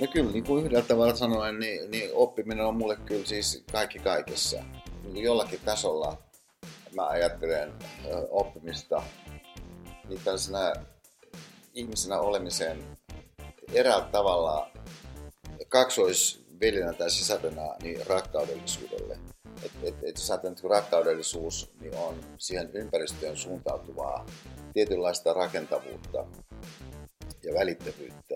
No kyllä, niin kuin yhdellä tavalla sanoen, niin, niin oppiminen on mulle kyllä siis kaikki kaikessa. Niin jollakin tasolla mä ajattelen oppimista niin tällaisena ihmisenä olemisen eräällä tavalla kaksoisvelinä tai sisältönä niin rakkaudellisuudelle. Et, et, et että rakkaudellisuus niin on siihen ympäristöön suuntautuvaa tietynlaista rakentavuutta ja välittävyyttä,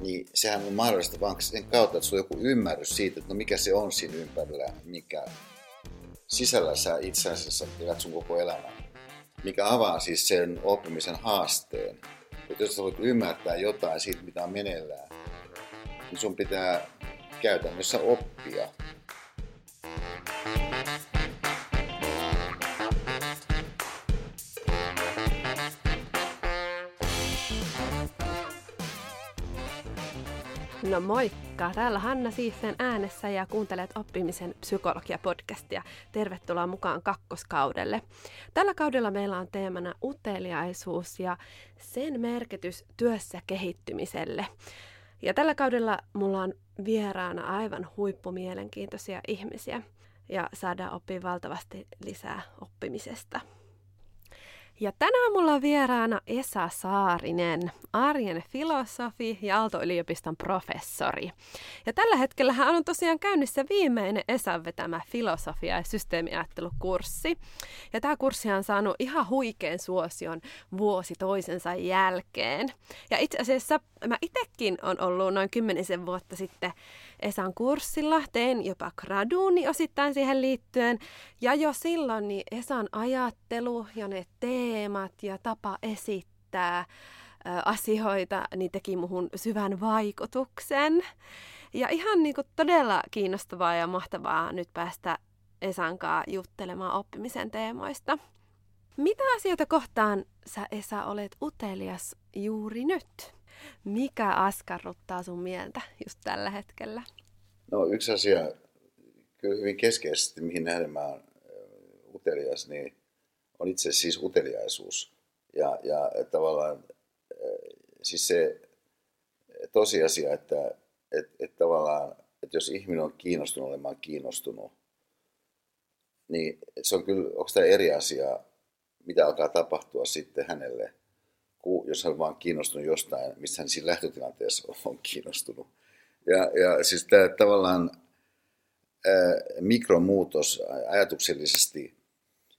niin sehän on mahdollista vain sen kautta, että sulla on joku ymmärrys siitä, että no mikä se on siinä ympärillä, mikä sisällä sä itse asiassa elät sun koko elämän. Mikä avaa siis sen oppimisen haasteen. Että jos sä voit ymmärtää jotain siitä, mitä on meneillään, niin sun pitää käytännössä oppia. No moikka! Täällä Hanna Siissen äänessä ja kuuntelet oppimisen psykologia-podcastia. Tervetuloa mukaan kakkoskaudelle. Tällä kaudella meillä on teemana uteliaisuus ja sen merkitys työssä kehittymiselle. Ja tällä kaudella mulla on vieraana aivan huippumielenkiintoisia ihmisiä ja saadaan oppia valtavasti lisää oppimisesta. Ja tänään mulla on vieraana Esa Saarinen, arjen filosofi ja Aalto-yliopiston professori. Ja tällä hetkellä hän on tosiaan käynnissä viimeinen Esan vetämä filosofia- ja systeemiajattelukurssi. Ja tämä kurssi on saanut ihan huikean suosion vuosi toisensa jälkeen. Ja itse asiassa mä itsekin on ollut noin kymmenisen vuotta sitten Esan kurssilla. Tein jopa graduuni osittain siihen liittyen. Ja jo silloin niin Esan ajattelu ja ne teemat ja tapa esittää asioita, niin teki muhun syvän vaikutuksen. Ja ihan niin kuin todella kiinnostavaa ja mahtavaa nyt päästä Esankaa juttelemaan oppimisen teemoista. Mitä asioita kohtaan sä Esa olet utelias juuri nyt? Mikä askarruttaa sun mieltä just tällä hetkellä? No yksi asia kyllä hyvin keskeisesti, mihin nähden mä oon utelias, niin on itse siis uteliaisuus. Ja, ja tavallaan siis se tosiasia, että et, et tavallaan, että jos ihminen on kiinnostunut olemaan kiinnostunut, niin se on kyllä, onko tämä eri asia, mitä alkaa tapahtua sitten hänelle, jos hän vaan kiinnostunut jostain, missä hän siinä lähtötilanteessa on kiinnostunut. Ja, ja siis tämä tavallaan ää, mikromuutos ajatuksellisesti,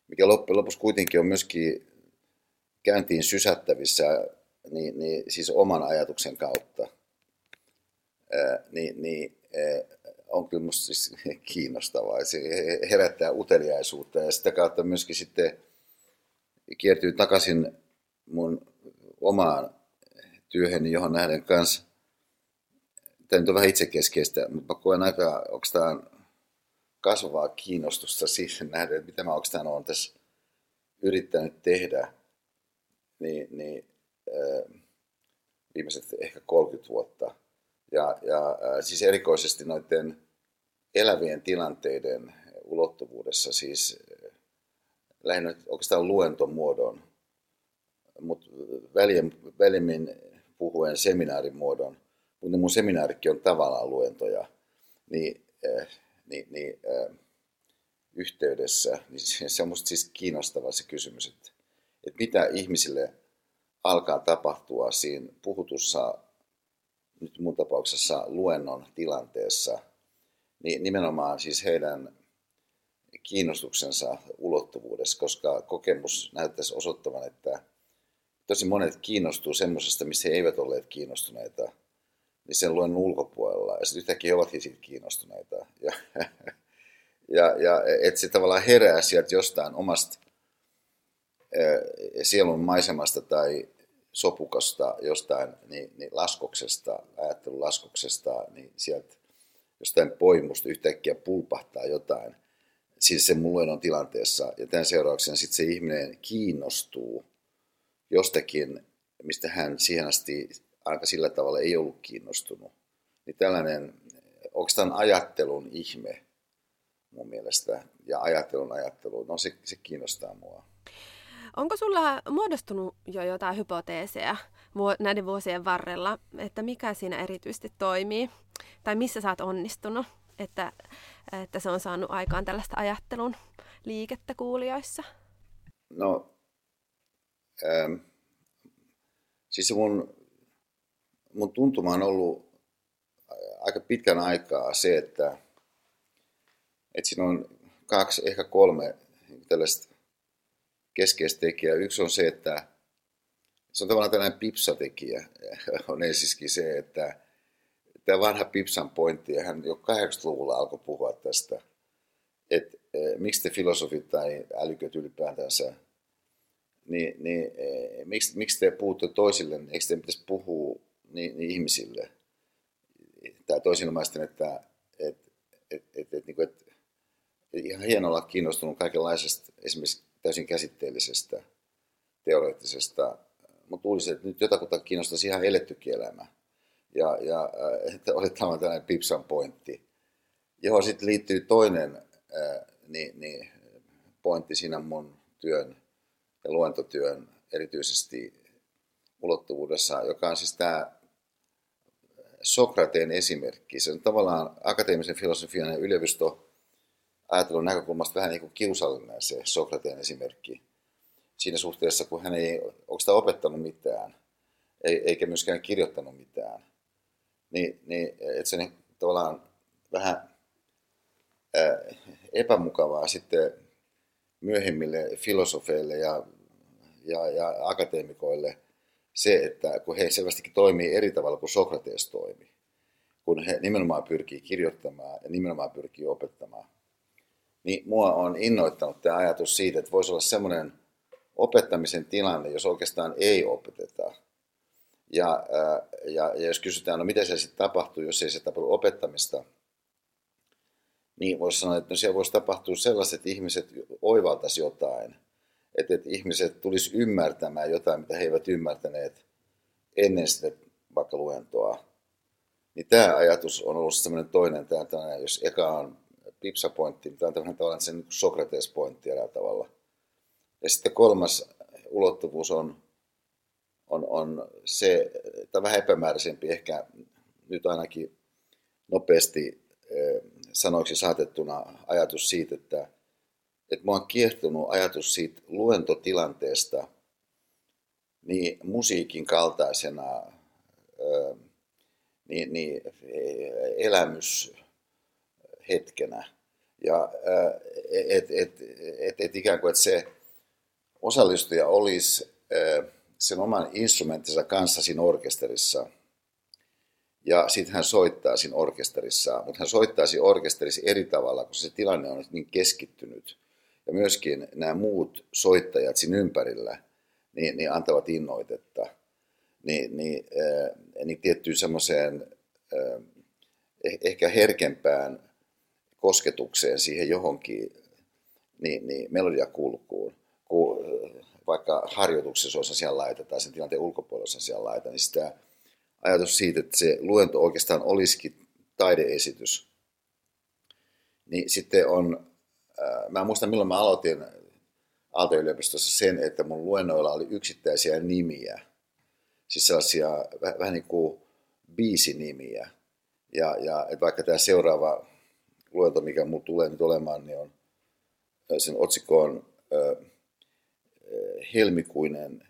mikä loppujen lopuksi kuitenkin on myöskin käyntiin sysättävissä, niin, niin siis oman ajatuksen kautta, ää, niin, niin ää, on kyllä minusta siis kiinnostavaa. Se herättää uteliaisuutta ja sitä kautta myöskin sitten kiertyy takaisin mun omaan työhön, johon nähden kanssa, tämä nyt on vähän itsekeskeistä, mutta koen aika, onko tämä kasvavaa kiinnostusta siihen nähden, että mitä mä oikeastaan olen tässä yrittänyt tehdä, niin, niin äh, viimeiset ehkä 30 vuotta. Ja, ja äh, siis erikoisesti noiden elävien tilanteiden ulottuvuudessa, siis äh, lähinnä oikeastaan luentomuodon mutta väljemmin puhuen seminaarimuodon, mutta mun seminaarikin on tavallaan luentoja, niin, äh, niin, niin äh, yhteydessä, niin se on musta siis kiinnostava se kysymys, että, että mitä ihmisille alkaa tapahtua siinä puhutussa, nyt mun tapauksessa luennon tilanteessa, niin nimenomaan siis heidän kiinnostuksensa ulottuvuudessa, koska kokemus näyttäisi osoittavan, että tosi monet kiinnostuu semmoisesta, missä he eivät olleet kiinnostuneita, niin sen luen ulkopuolella. Ja sitten yhtäkkiä he ovatkin siitä kiinnostuneita. Ja, ja, ja että se tavallaan herää sieltä jostain omasta sielun maisemasta tai sopukasta, jostain niin, niin laskoksesta, ajattelun laskoksesta, niin sieltä jostain poimusta yhtäkkiä pulpahtaa jotain. Siis se mulle on tilanteessa. Ja tämän seurauksena sitten se ihminen kiinnostuu jostakin, mistä hän siihen asti aika sillä tavalla ei ollut kiinnostunut. Niin tällainen oikeastaan ajattelun ihme mun mielestä ja ajattelun ajattelu, no se, se kiinnostaa mua. Onko sulla muodostunut jo jotain hypoteeseja näiden vuosien varrella, että mikä siinä erityisesti toimii tai missä sä oot onnistunut, että, että se on saanut aikaan tällaista ajattelun liikettä kuulijoissa? No, siis mun, mun tuntuma on ollut aika pitkän aikaa se, että, että siinä on kaksi, ehkä kolme tällaista keskeistä tekijää. Yksi on se, että se on tavallaan tällainen pipsatekijä. On ensiskin se, että tämä vanha Pipsan pointti, ja hän jo 80-luvulla alkoi puhua tästä, että e, miksi te filosofit tai älyköt ylipäätänsä, niin, niin e, miksi, miksi te puhutte toisille, eikö te pitäisi puhua niin, niin ihmisille? Tai toisinomaisten, että et, et, et, et, niin et, ihan hienoa olla kiinnostunut kaikenlaisesta, esimerkiksi täysin käsitteellisestä, teoreettisesta, mutta luulisin, että nyt jotakuta kiinnostaisi ihan elettykin elämä. Ja, ja äh, että oli tällainen pipsan pointti, johon sitten liittyy toinen ää, niin, niin, pointti siinä mun työn ja luentotyön erityisesti ulottuvuudessa, joka on siis tämä Sokrateen esimerkki. Se on tavallaan akateemisen filosofian ja yliopisto ajattelun näkökulmasta vähän niin kuin kiusallinen se Sokrateen esimerkki. Siinä suhteessa, kun hän ei oikeastaan opettanut mitään, eikä myöskään kirjoittanut mitään. Niin, niin että se niin, tavallaan vähän epämukavaa sitten myöhemmille filosofeille ja, ja, ja akateemikoille se, että kun he selvästikin toimii eri tavalla kuin Sokrates toimi, kun he nimenomaan pyrkii kirjoittamaan ja nimenomaan pyrkii opettamaan niin mua on innoittanut tämä ajatus siitä, että voisi olla semmoinen opettamisen tilanne, jos oikeastaan ei opeteta. Ja, ja, ja jos kysytään, no miten se sitten tapahtuu, jos ei se tapahdu opettamista, niin voisi sanoa, että no siellä voisi tapahtua sellaiset, ihmiset oivaltaisi jotain. Että, että ihmiset tulisi ymmärtämään jotain, mitä he eivät ymmärtäneet ennen sitä vaikka luentoa. Niin tämä ajatus on ollut semmoinen toinen, tämä, jos eka on pipsapointti, tämä on tämmöinen tavallaan sen Sokrates-pointti eräällä tavalla. Ja sitten kolmas ulottuvuus on, on, on se, että vähän epämääräisempi ehkä nyt ainakin nopeasti sanoiksi saatettuna ajatus siitä, että, että mä oon kiehtonut ajatus siitä luentotilanteesta niin musiikin kaltaisena niin, niin elämys hetkenä. Ja että et, et, et ikään kuin että se osallistuja olisi sen oman instrumenttinsa kanssa siinä orkesterissa. Ja sitten hän soittaa siinä orkesterissa, mutta hän soittaa siinä orkesterissa eri tavalla, koska se tilanne on niin keskittynyt. Ja myöskin nämä muut soittajat siinä ympärillä niin, niin antavat innoitetta. Niin, niin, niin tiettyyn semmoiseen eh, ehkä herkempään kosketukseen siihen johonkin niin, niin melodiakulkuun, kun vaikka harjoituksessa asian laita tai sen tilanteen ulkopuolella olisi asian laita, niin sitä ajatus siitä, että se luento oikeastaan olisikin taideesitys, niin sitten on, mä muistan milloin mä aloitin Aalto-yliopistossa sen, että mun luennoilla oli yksittäisiä nimiä, siis sellaisia vähän niin kuin biisinimiä. Ja, ja että vaikka tämä seuraava luento, mikä mulla tulee nyt olemaan, niin on sen otsikko on helmikuinen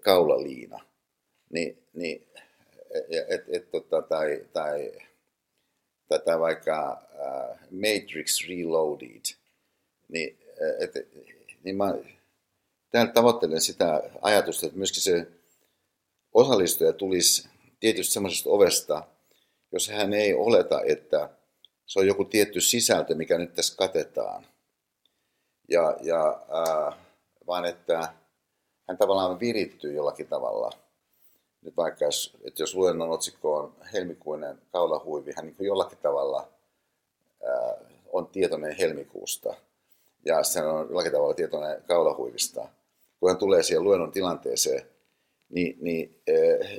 kaulaliina. Ni, niin, et, et, tota, tai, tai, tai vaikka uh, Matrix Reloaded, niin, et, niin mä tämän tavoittelen sitä ajatusta, että myöskin se osallistuja tulisi tietysti semmoisesta ovesta, jos hän ei oleta, että se on joku tietty sisältö, mikä nyt tässä katetaan. Ja, ja ää, vaan että hän tavallaan virittyy jollakin tavalla. Nyt vaikka jos, että jos luennon otsikko on helmikuinen kaulahuivi, hän niin jollakin tavalla ää, on tietoinen helmikuusta. Ja se on jollakin tavalla tietoinen kaulahuivista. Kun hän tulee siihen luennon tilanteeseen, niin, niin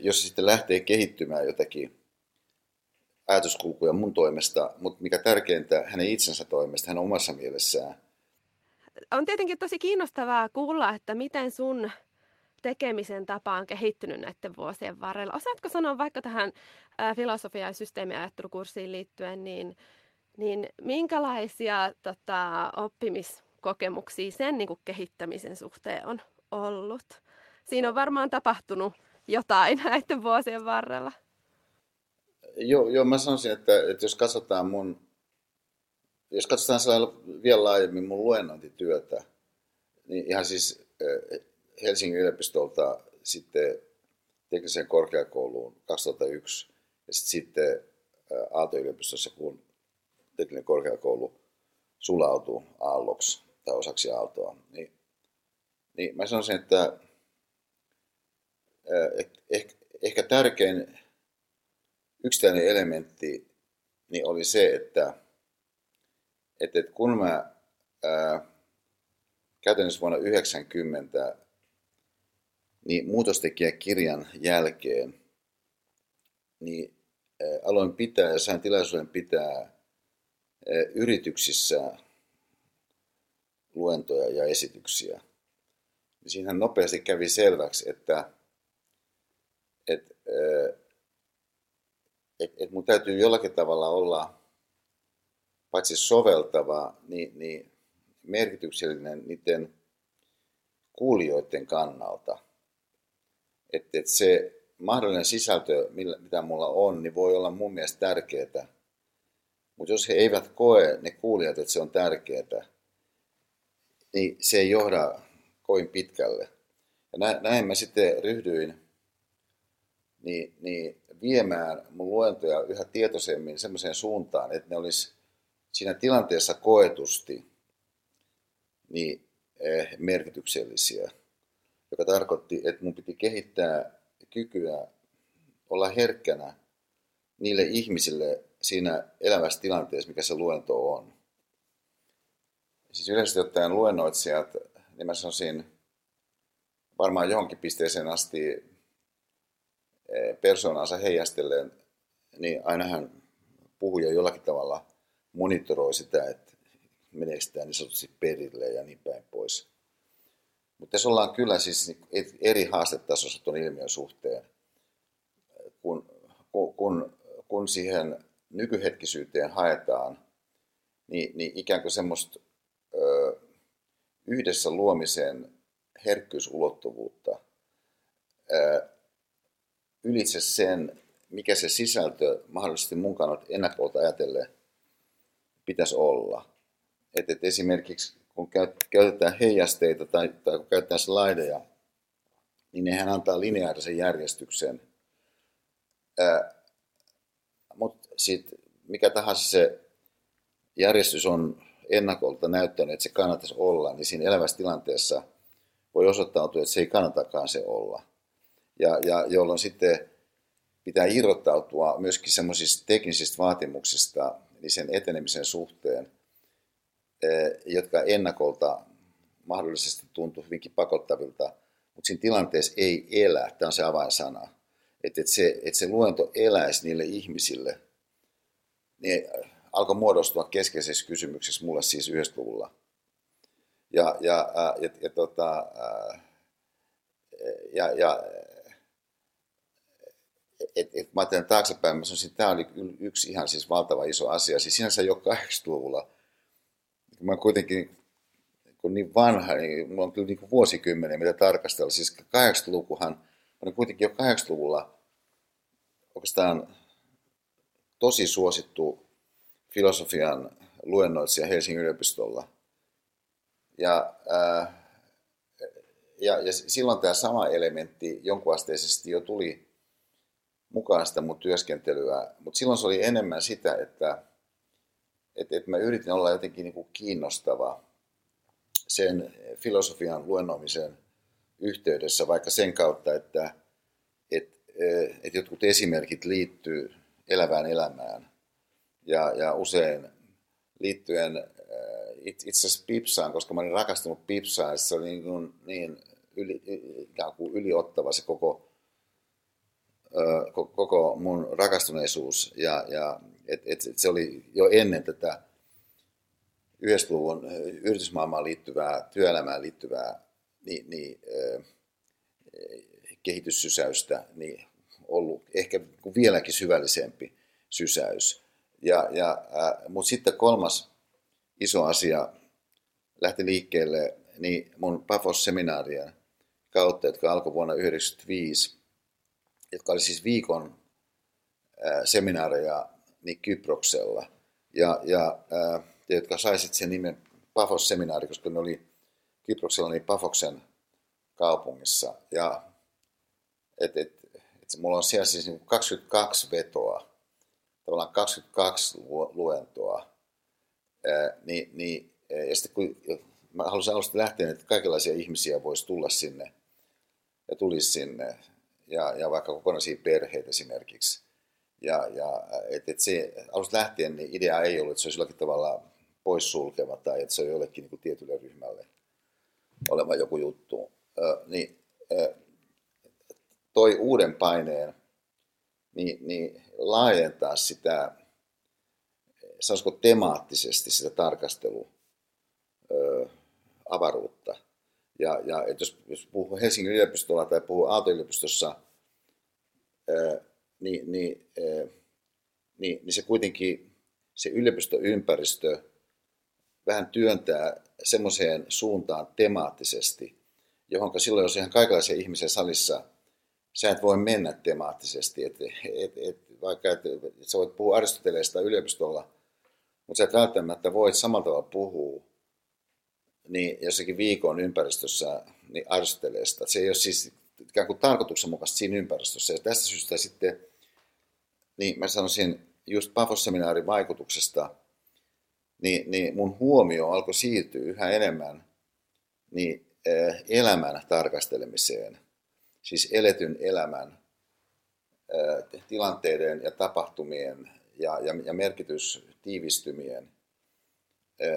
jos se sitten lähtee kehittymään jotakin ajatuskulkuja mun toimesta, mutta mikä tärkeintä, hänen itsensä toimesta, hän omassa mielessään. On tietenkin tosi kiinnostavaa kuulla, että miten sun tekemisen tapa on kehittynyt näiden vuosien varrella. Osaatko sanoa vaikka tähän filosofia- ja systeemiajattelukurssiin liittyen, niin, niin minkälaisia tota, oppimiskokemuksia sen niin kuin kehittämisen suhteen on ollut? Siinä on varmaan tapahtunut jotain näiden vuosien varrella. Joo, joo mä sanoisin, että, että jos katsotaan mun, jos katsotaan vielä laajemmin mun luennointityötä, niin ihan siis Helsingin yliopistolta sitten tekniseen korkeakouluun 2001 ja sitten, sitten Aalto-yliopistossa, kun tekninen korkeakoulu sulautui Aalloksi tai osaksi Aaltoa, niin, niin mä sanoisin, että ehkä, ehkä tärkein yksittäinen elementti niin oli se, että, että kun mä ää, käytännössä vuonna 1990 niin muutostekijäkirjan jälkeen niin aloin pitää ja sain tilaisuuden pitää yrityksissä luentoja ja esityksiä. Niin siinä nopeasti kävi selväksi, että et, et, et mun täytyy jollakin tavalla olla paitsi soveltava, niin, niin merkityksellinen niiden kuulijoiden kannalta. Että et se mahdollinen sisältö, mitä mulla on, niin voi olla mun mielestä tärkeää. Mutta jos he eivät koe, ne kuulijat, että se on tärkeää, niin se ei johda kovin pitkälle. Ja näin mä sitten ryhdyin niin, niin viemään mun luentoja yhä tietoisemmin semmoiseen suuntaan, että ne olisi siinä tilanteessa koetusti niin eh, merkityksellisiä, joka tarkoitti, että mun piti kehittää kykyä olla herkkänä niille ihmisille siinä elävässä tilanteessa, mikä se luento on. Siis yleisesti ottaen luennoitsijat, niin mä sanoisin varmaan johonkin pisteeseen asti eh, persoonansa heijastellen, niin ainahan puhuja jollakin tavalla monitoroi sitä, että meneekö tämä niin sanotusti perille ja niin päin pois. Mutta tässä ollaan kyllä siis eri haastetasossa tuon ilmiön suhteen, kun, kun, kun siihen nykyhetkisyyteen haetaan, niin, niin ikään kuin semmoista ö, yhdessä luomisen herkkyysulottuvuutta ö, ylitse sen, mikä se sisältö mahdollisesti mun kannalta ennakolta ajatellen pitäisi olla. Et, et esimerkiksi kun käytetään heijasteita tai, tai kun käytetään slideja, niin nehän antaa lineaarisen järjestyksen. Mutta sitten mikä tahansa se järjestys on ennakolta näyttänyt, että se kannattaisi olla, niin siinä elävässä tilanteessa voi osoittautua, että se ei kannatakaan se olla. Ja, ja jolloin sitten pitää irrottautua myöskin semmoisista teknisistä vaatimuksista niin sen etenemisen suhteen, jotka ennakolta mahdollisesti tuntuu hyvinkin pakottavilta, mutta siinä tilanteessa ei elä. Tämä on se avainsana. Että et se, et se luento eläisi niille ihmisille, niin alkoi muodostua keskeiseksi kysymyksessä mulle siis 90-luvulla. Ja, ja, ja, ja, tota, ja, ja et, et, mä ajattelen taaksepäin, mä sanoisin, että tämä oli yksi ihan siis valtava iso asia. Siis sinänsä jo 80-luvulla mä oon kuitenkin kun niin vanha, niin mulla on kyllä niin vuosikymmeniä, mitä tarkastella. Siis 80-lukuhan, on kuitenkin jo 80-luvulla oikeastaan tosi suosittu filosofian luennoitsija Helsingin yliopistolla. Ja, ää, ja, ja silloin tämä sama elementti jonkunasteisesti jo tuli mukaan sitä mun työskentelyä, mutta silloin se oli enemmän sitä, että että, että mä yritin olla jotenkin niin kuin kiinnostava sen filosofian luennoimisen yhteydessä, vaikka sen kautta, että, että, että jotkut esimerkit liittyy elävään elämään. Ja, ja usein liittyen itse asiassa Pipsaan, koska mä olin rakastunut Pipsaan, se oli niin, kuin, niin yli, ikään kuin yliottava se koko, koko mun rakastuneisuus. Ja, ja et, et, se oli jo ennen tätä 90-luvun yritysmaailmaan liittyvää, työelämään liittyvää, niin, niin kehityssysäystä, niin ollut ehkä vieläkin syvällisempi sysäys. Ja, ja, mutta sitten kolmas iso asia lähti liikkeelle niin mun Pafos-seminaarien kautta, jotka alkoi vuonna 1995, jotka oli siis viikon seminaareja niin Kyproksella, ja, ja ää, jotka saisit sen nimen Pafos-seminaari, koska ne oli Kyproksella niin Pafoksen kaupungissa. Ja et, et, et, mulla on siellä siis 22 niin vetoa, tavallaan 22 luentoa, ää, niin, niin, ja sitten kun mä halusin alusta lähteä, että kaikenlaisia ihmisiä voisi tulla sinne ja tulisi sinne, ja, ja vaikka kokonaisia perheitä esimerkiksi. Ja, ja et, et se, alusta lähtien niin idea ei ollut, että se olisi jollakin tavalla poissulkeva tai että se on jollekin niin kuin tietylle ryhmälle oleva joku juttu. Ö, niin, ö, toi uuden paineen niin, niin laajentaa sitä, sanoisiko temaattisesti sitä tarkastelua avaruutta. Ja, ja että jos, jos puhuu Helsingin yliopistolla tai puhuu Aalto-yliopistossa, ää, niin, niin, ää, niin, niin se kuitenkin, se yliopistoympäristö vähän työntää semmoiseen suuntaan temaattisesti, johon silloin, jos ihan kaikenlaisia ihmisiä salissa, sä et voi mennä temaattisesti. Et, et, et, vaikka et, et sä voit puhua Aristoteleesta yliopistolla, mutta sä et välttämättä voit samalla tavalla puhua niin jossakin viikon ympäristössä niin Aristoteleesta. Se ei ole siis ikään kuin tarkoituksenmukaista siinä ympäristössä. Ja tästä syystä sitten, niin mä sanoisin just Pafos-seminaarin vaikutuksesta, niin, niin mun huomio alkoi siirtyä yhä enemmän niin, eh, elämän tarkastelemiseen. Siis eletyn elämän eh, tilanteiden ja tapahtumien ja, ja, ja merkitystiivistymien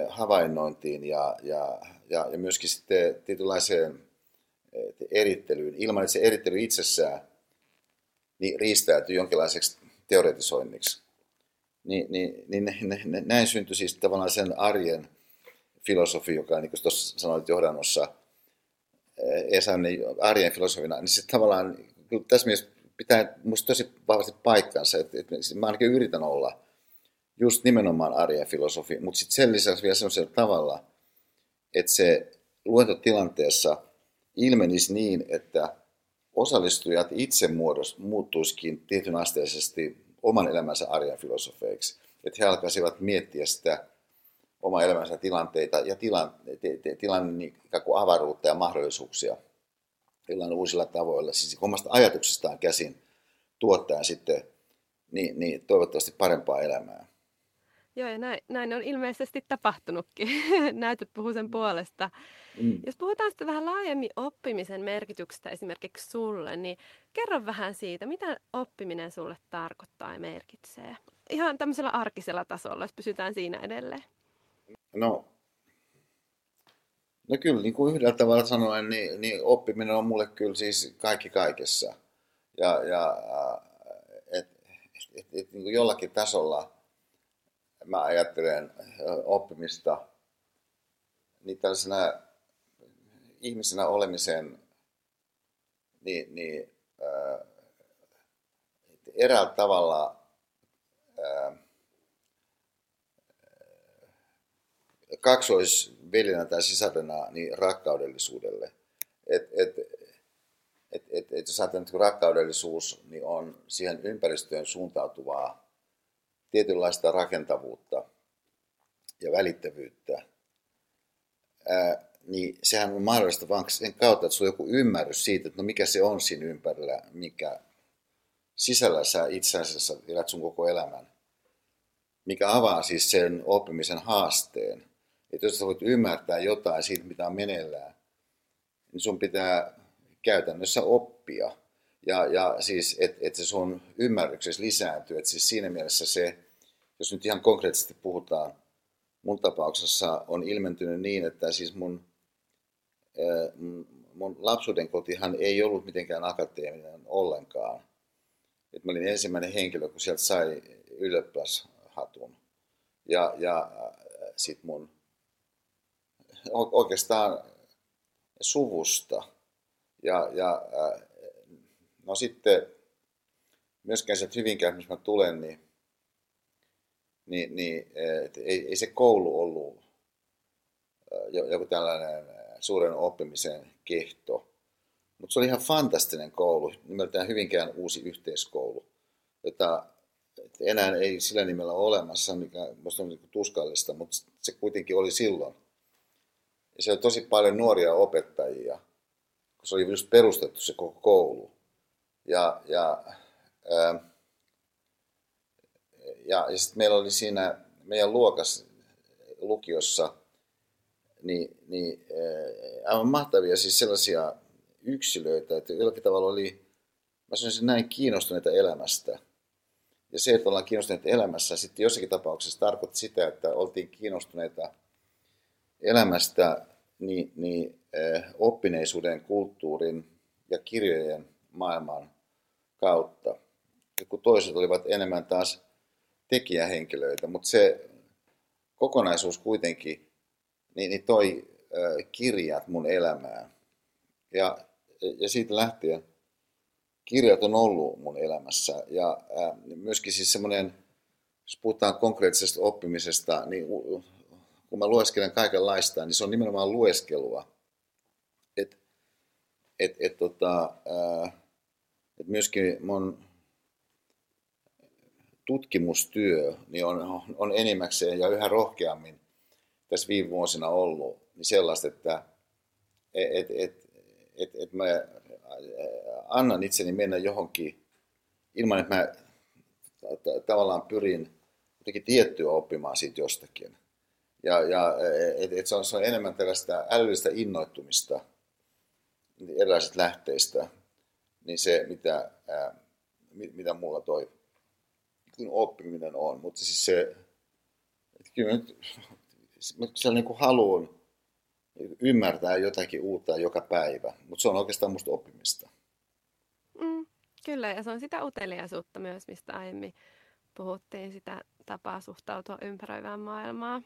havainnointiin ja, ja, ja, ja myöskin sitten tietynlaiseen erittelyyn, ilman että se erittely itsessään niin riistäytyy jonkinlaiseksi teoretisoinniksi. Niin, niin, niin näin syntyi siis tavallaan sen arjen filosofi, joka niin kuin tuossa sanoit johdannossa, Esan niin arjen filosofina, niin se tavallaan tässä mielessä pitää minusta tosi vahvasti paikkansa, että, että mä ainakin yritän olla – just nimenomaan arjen filosofi, mutta sitten sen lisäksi vielä sellaisella tavalla, että se luentotilanteessa ilmenisi niin, että osallistujat itse muuttuisikin tietyn asteisesti oman elämänsä arjen filosofeiksi. Että he alkaisivat miettiä sitä oman elämänsä tilanteita ja tilan, tilanne niin ikään kuin avaruutta ja mahdollisuuksia jollain uusilla tavoilla, siis omasta ajatuksestaan käsin tuottaen sitten niin, niin toivottavasti parempaa elämää. Joo, ja näin, näin on ilmeisesti tapahtunutkin. Näytöt puhuu sen puolesta. Mm. Jos puhutaan sitten vähän laajemmin oppimisen merkityksestä esimerkiksi sulle, niin kerro vähän siitä, mitä oppiminen sulle tarkoittaa ja merkitsee. Ihan tämmöisellä arkisella tasolla, jos pysytään siinä edelleen. No, no kyllä, niin kuin yhdellä tavalla sanoen, niin, niin oppiminen on mulle kyllä siis kaikki kaikessa. Ja, ja et, et, et, et, niin kuin jollakin tasolla – mä ajattelen oppimista niin tällaisena ihmisenä olemisen niin, niin ää, eräällä tavalla ää, kaksoisveljenä tai sisarena niin rakkaudellisuudelle. Et, et, et, et, et jos ajatellaan, että rakkaudellisuus niin on siihen ympäristöön suuntautuvaa tietynlaista rakentavuutta ja välittävyyttä, ää, niin sehän on mahdollista vain sen kautta, että sulla on joku ymmärrys siitä, että no mikä se on siinä ympärillä, mikä sisällä sä itse asiassa elät sun koko elämän. Mikä avaa siis sen oppimisen haasteen. Että jos sä voit ymmärtää jotain siitä, mitä on meneillään, niin sun pitää käytännössä oppia – ja, ja siis, että et se sun ymmärryksessä lisääntyy. Että siis siinä mielessä se, jos nyt ihan konkreettisesti puhutaan, mun tapauksessa on ilmentynyt niin, että siis mun, mun lapsuuden kotihan ei ollut mitenkään akateeminen ollenkaan. Et mä olin ensimmäinen henkilö, kun sieltä sai ylioppilashatun. Ja, ja sitten mun oikeastaan suvusta Ja, ja no sitten myöskään sieltä Hyvinkään, missä mä tulen, niin, niin, niin ei, ei se koulu ollut joku tällainen suuren oppimisen kehto. Mutta se oli ihan fantastinen koulu, nimeltään Hyvinkään uusi yhteiskoulu, jota enää ei sillä nimellä ole olemassa, mikä minusta on niin tuskallista, mutta se kuitenkin oli silloin. Ja se oli tosi paljon nuoria opettajia, kun se oli just perustettu se koko koulu. Ja, ja, ää, ja, ja sitten meillä oli siinä meidän luokas lukiossa niin, niin aivan mahtavia siis sellaisia yksilöitä, että jollakin tavalla oli, mä sanoisin näin, kiinnostuneita elämästä. Ja se, että ollaan kiinnostuneita elämässä, sitten jossakin tapauksessa tarkoitti sitä, että oltiin kiinnostuneita elämästä niin, niin eh, oppineisuuden, kulttuurin ja kirjojen maailman kautta. Ja kun toiset olivat enemmän taas tekijähenkilöitä, mutta se kokonaisuus kuitenkin niin, niin toi äh, kirjat mun elämään. Ja, ja siitä lähtien kirjat on ollut mun elämässä. Ja äh, myöskin siis semmoinen, jos puhutaan konkreettisesta oppimisesta, niin kun mä lueskelen kaikenlaista, niin se on nimenomaan lueskelua. Et, et, et, tota, ää, et myöskin mun tutkimustyö niin on, on enimmäkseen ja yhä rohkeammin tässä viime vuosina ollut niin sellaista, että et, et, et, et mä annan itseni mennä johonkin ilman, että mä tavallaan pyrin jotenkin tiettyä oppimaan siitä jostakin. Ja, ja et, et se, on, se on enemmän tällaista älyllistä innoittumista erilaisista lähteistä, niin se, mitä, ää, mitä mulla toi kun oppiminen on. Mutta siis se, että kyllä nyt, mä niin haluan ymmärtää jotakin uutta joka päivä, mutta se on oikeastaan musta oppimista. Mm, kyllä, ja se on sitä uteliaisuutta myös, mistä aiemmin puhuttiin, sitä tapaa suhtautua ympäröivään maailmaan.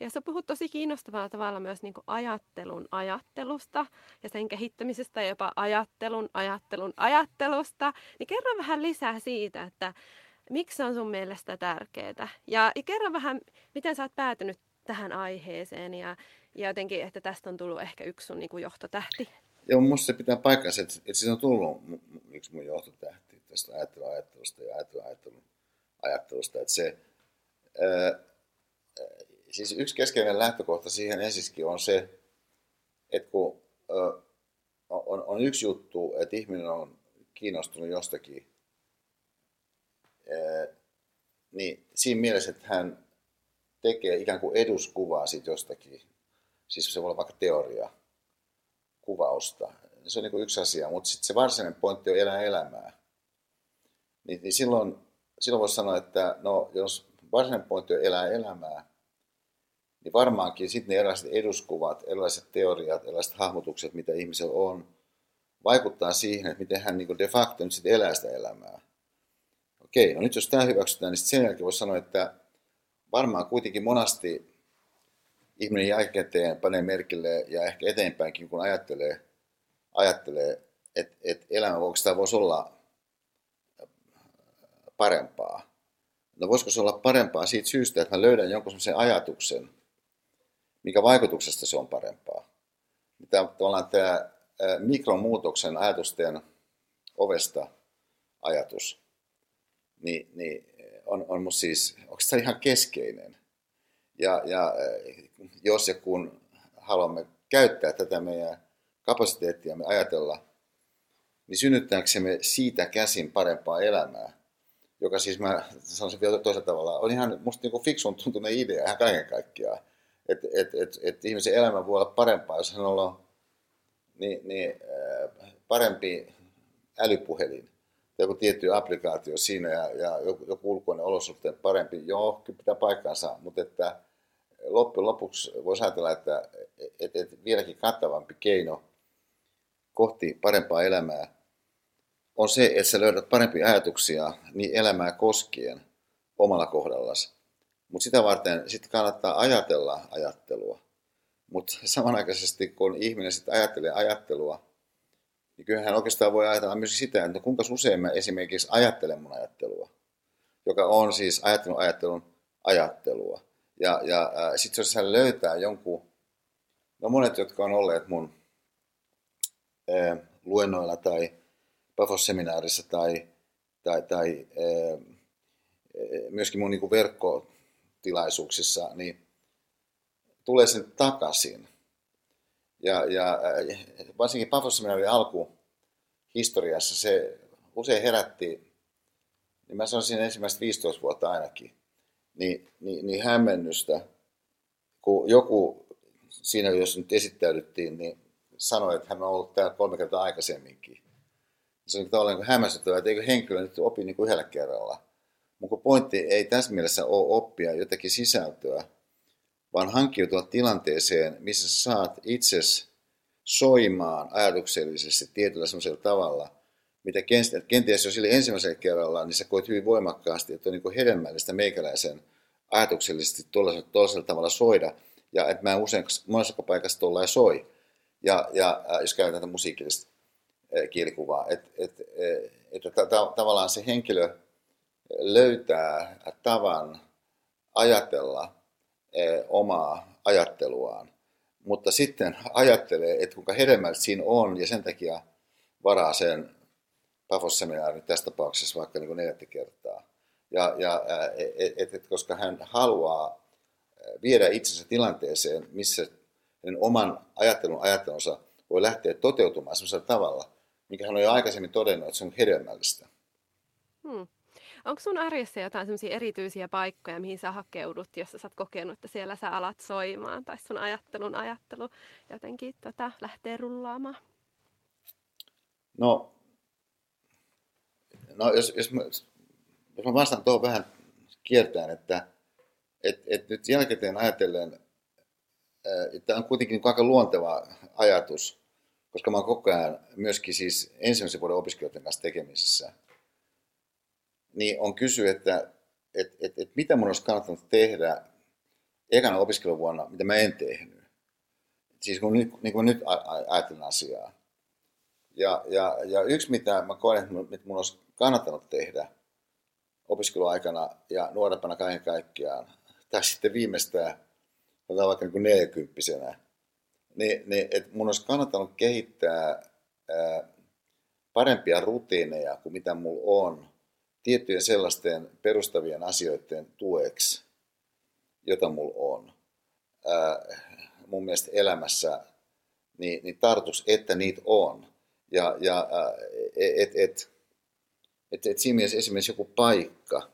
Ja sä puhut tosi kiinnostavalla tavalla myös niin ajattelun ajattelusta ja sen kehittämisestä ja jopa ajattelun ajattelun ajattelusta. Niin kerro vähän lisää siitä, että miksi se on sun mielestä tärkeää. Ja, ja kerro vähän, miten sä oot päätynyt tähän aiheeseen ja, ja jotenkin, että tästä on tullut ehkä yksi sun niin kuin johtotähti. Joo, musta se pitää paikkansa, että, että siitä on tullut yksi mun johtotähti tästä ajattelun ajattelusta ja ajattelun ajattelun ajattelusta. Että se, ää, siis yksi keskeinen lähtökohta siihen ensiskin on se, että kun on, on yksi juttu, että ihminen on kiinnostunut jostakin, niin siinä mielessä, että hän tekee ikään kuin eduskuvaa siitä jostakin, siis se voi olla vaikka teoria, kuvausta, se on niin kuin yksi asia, mutta sitten se varsinainen pointti on elää elämää. Niin, niin silloin, silloin voisi sanoa, että no, jos varsinainen pointti on elää elämää, niin varmaankin sitten ne erilaiset eduskuvat, erilaiset teoriat, erilaiset hahmotukset, mitä ihmisellä on, vaikuttaa siihen, että miten hän niin de facto nyt sitten elää sitä elämää. Okei, no nyt jos tämä hyväksytään, niin sen jälkeen voisi sanoa, että varmaan kuitenkin monasti ihminen jälkikäteen panee merkille ja ehkä eteenpäinkin, kun ajattelee, ajattelee että, että elämä oikeastaan voisi olla parempaa. No voisiko se olla parempaa siitä syystä, että mä löydän jonkun sellaisen ajatuksen, mikä vaikutuksesta se on parempaa. Tämä, tavallaan tämä mikromuutoksen ajatusten ovesta ajatus, niin, niin on, on musta siis oikeastaan ihan keskeinen. Ja, ja jos ja kun haluamme käyttää tätä meidän kapasiteettia me ajatella, niin synnyttääksemme siitä käsin parempaa elämää, joka siis mä sanoisin vielä toisella tavalla, on ihan musta niin fiksun tuntunut idea ihan kaiken kaikkiaan että et, et, et ihmisen elämä voi olla parempaa, jos hän on niin, niin, parempi älypuhelin joku tietty applikaatio siinä ja, ja joku, joku ulkoinen olosuhteen parempi. Joo, kyllä pitää paikkansa, mutta että loppujen lopuksi voisi ajatella, että et, et vieläkin kattavampi keino kohti parempaa elämää on se, että sä löydät parempia ajatuksia niin elämää koskien omalla kohdallasi mutta sitä varten sitten kannattaa ajatella ajattelua. Mutta samanaikaisesti kun ihminen sitten ajattelee ajattelua, niin kyllähän oikeastaan voi ajatella myös sitä, että kuinka usein mä esimerkiksi ajattelen mun ajattelua, joka on siis ajattelun ajattelun ajattelua. Ja, ja sitten jos hän löytää jonkun, no monet, jotka on olleet mun äh, luennoilla tai Pafos-seminaarissa tai, tai, tai äh, myöskin mun niin verkkotilaisuuksissa, niin tulee sen takaisin. Ja, ja äh, varsinkin Pafos-seminaarin alkuhistoriassa se usein herätti, niin mä sanoisin ensimmäistä 15 vuotta ainakin, niin, niin, niin hämmennystä, kun joku siinä, jos nyt esittäydyttiin, niin sanoi, että hän on ollut täällä kolme kertaa aikaisemminkin. Se on tavallaan niin hämmästyttävää, että eikö henkilö nyt opi niin kuin yhdellä kerralla. Mutta pointti ei tässä mielessä ole oppia jotakin sisältöä, vaan hankkiutua tilanteeseen, missä sä saat itses soimaan ajatuksellisesti tietyllä sellaisella tavalla, mitä kenties jo sille ensimmäisellä kerralla, niin sä koet hyvin voimakkaasti, että on niin hedelmällistä meikäläisen ajatuksellisesti tuollaisella, tuollaisella tavalla soida, ja että mä usein monessa paikassa tuolla soi. Ja, ja äh, jos käytetään tätä musiikillista äh, kielikuvaa, että et, et, et, tavallaan se henkilö löytää tavan ajatella omaa ajatteluaan. Mutta sitten ajattelee, että kuinka hedelmällistä siinä on ja sen takia varaa sen Pafos-seminaarin tässä tapauksessa vaikka niin neljättä kertaa. Ja, ja et, et, et, koska hän haluaa viedä itsensä tilanteeseen, missä hänen oman ajattelun ajattelunsa voi lähteä toteutumaan sellaisella tavalla, mikä hän on jo aikaisemmin todennut, että se on hedelmällistä. Hmm. Onko sun arjessa jotain sellaisia erityisiä paikkoja, mihin sä hakeudut, jos sä oot kokenut, että siellä sä alat soimaan tai sun ajattelun ajattelu jotenkin tota, lähtee rullaamaan? No, no jos, jos, mä, jos mä vastaan tuohon vähän kiertään, että et, et nyt jälkikäteen ajatellen, että on kuitenkin aika luonteva ajatus, koska mä oon koko ajan myöskin siis ensimmäisen vuoden opiskelijoiden kanssa tekemisissä – niin on kysy, että et, et, et mitä mun olisi kannattanut tehdä ekana opiskeluvuonna, mitä mä en tehnyt. Siis kun niin kuin nyt ajattelen asiaa. Ja, ja, ja yksi, mitä mä koen, että mun, olisi kannattanut tehdä opiskeluaikana ja nuorempana kaiken kaikkiaan, tai sitten viimeistään, vaikka niin kuin 40 niin, niin että mun olisi kannattanut kehittää ää, parempia rutiineja kuin mitä mulla on tiettyjen sellaisten perustavien asioiden tueksi, jota mulla on. Ää, mun mielestä elämässä niin, niin tartus, että niitä on. Ja, ja et, et, et, et siinä mielessä esimerkiksi joku paikka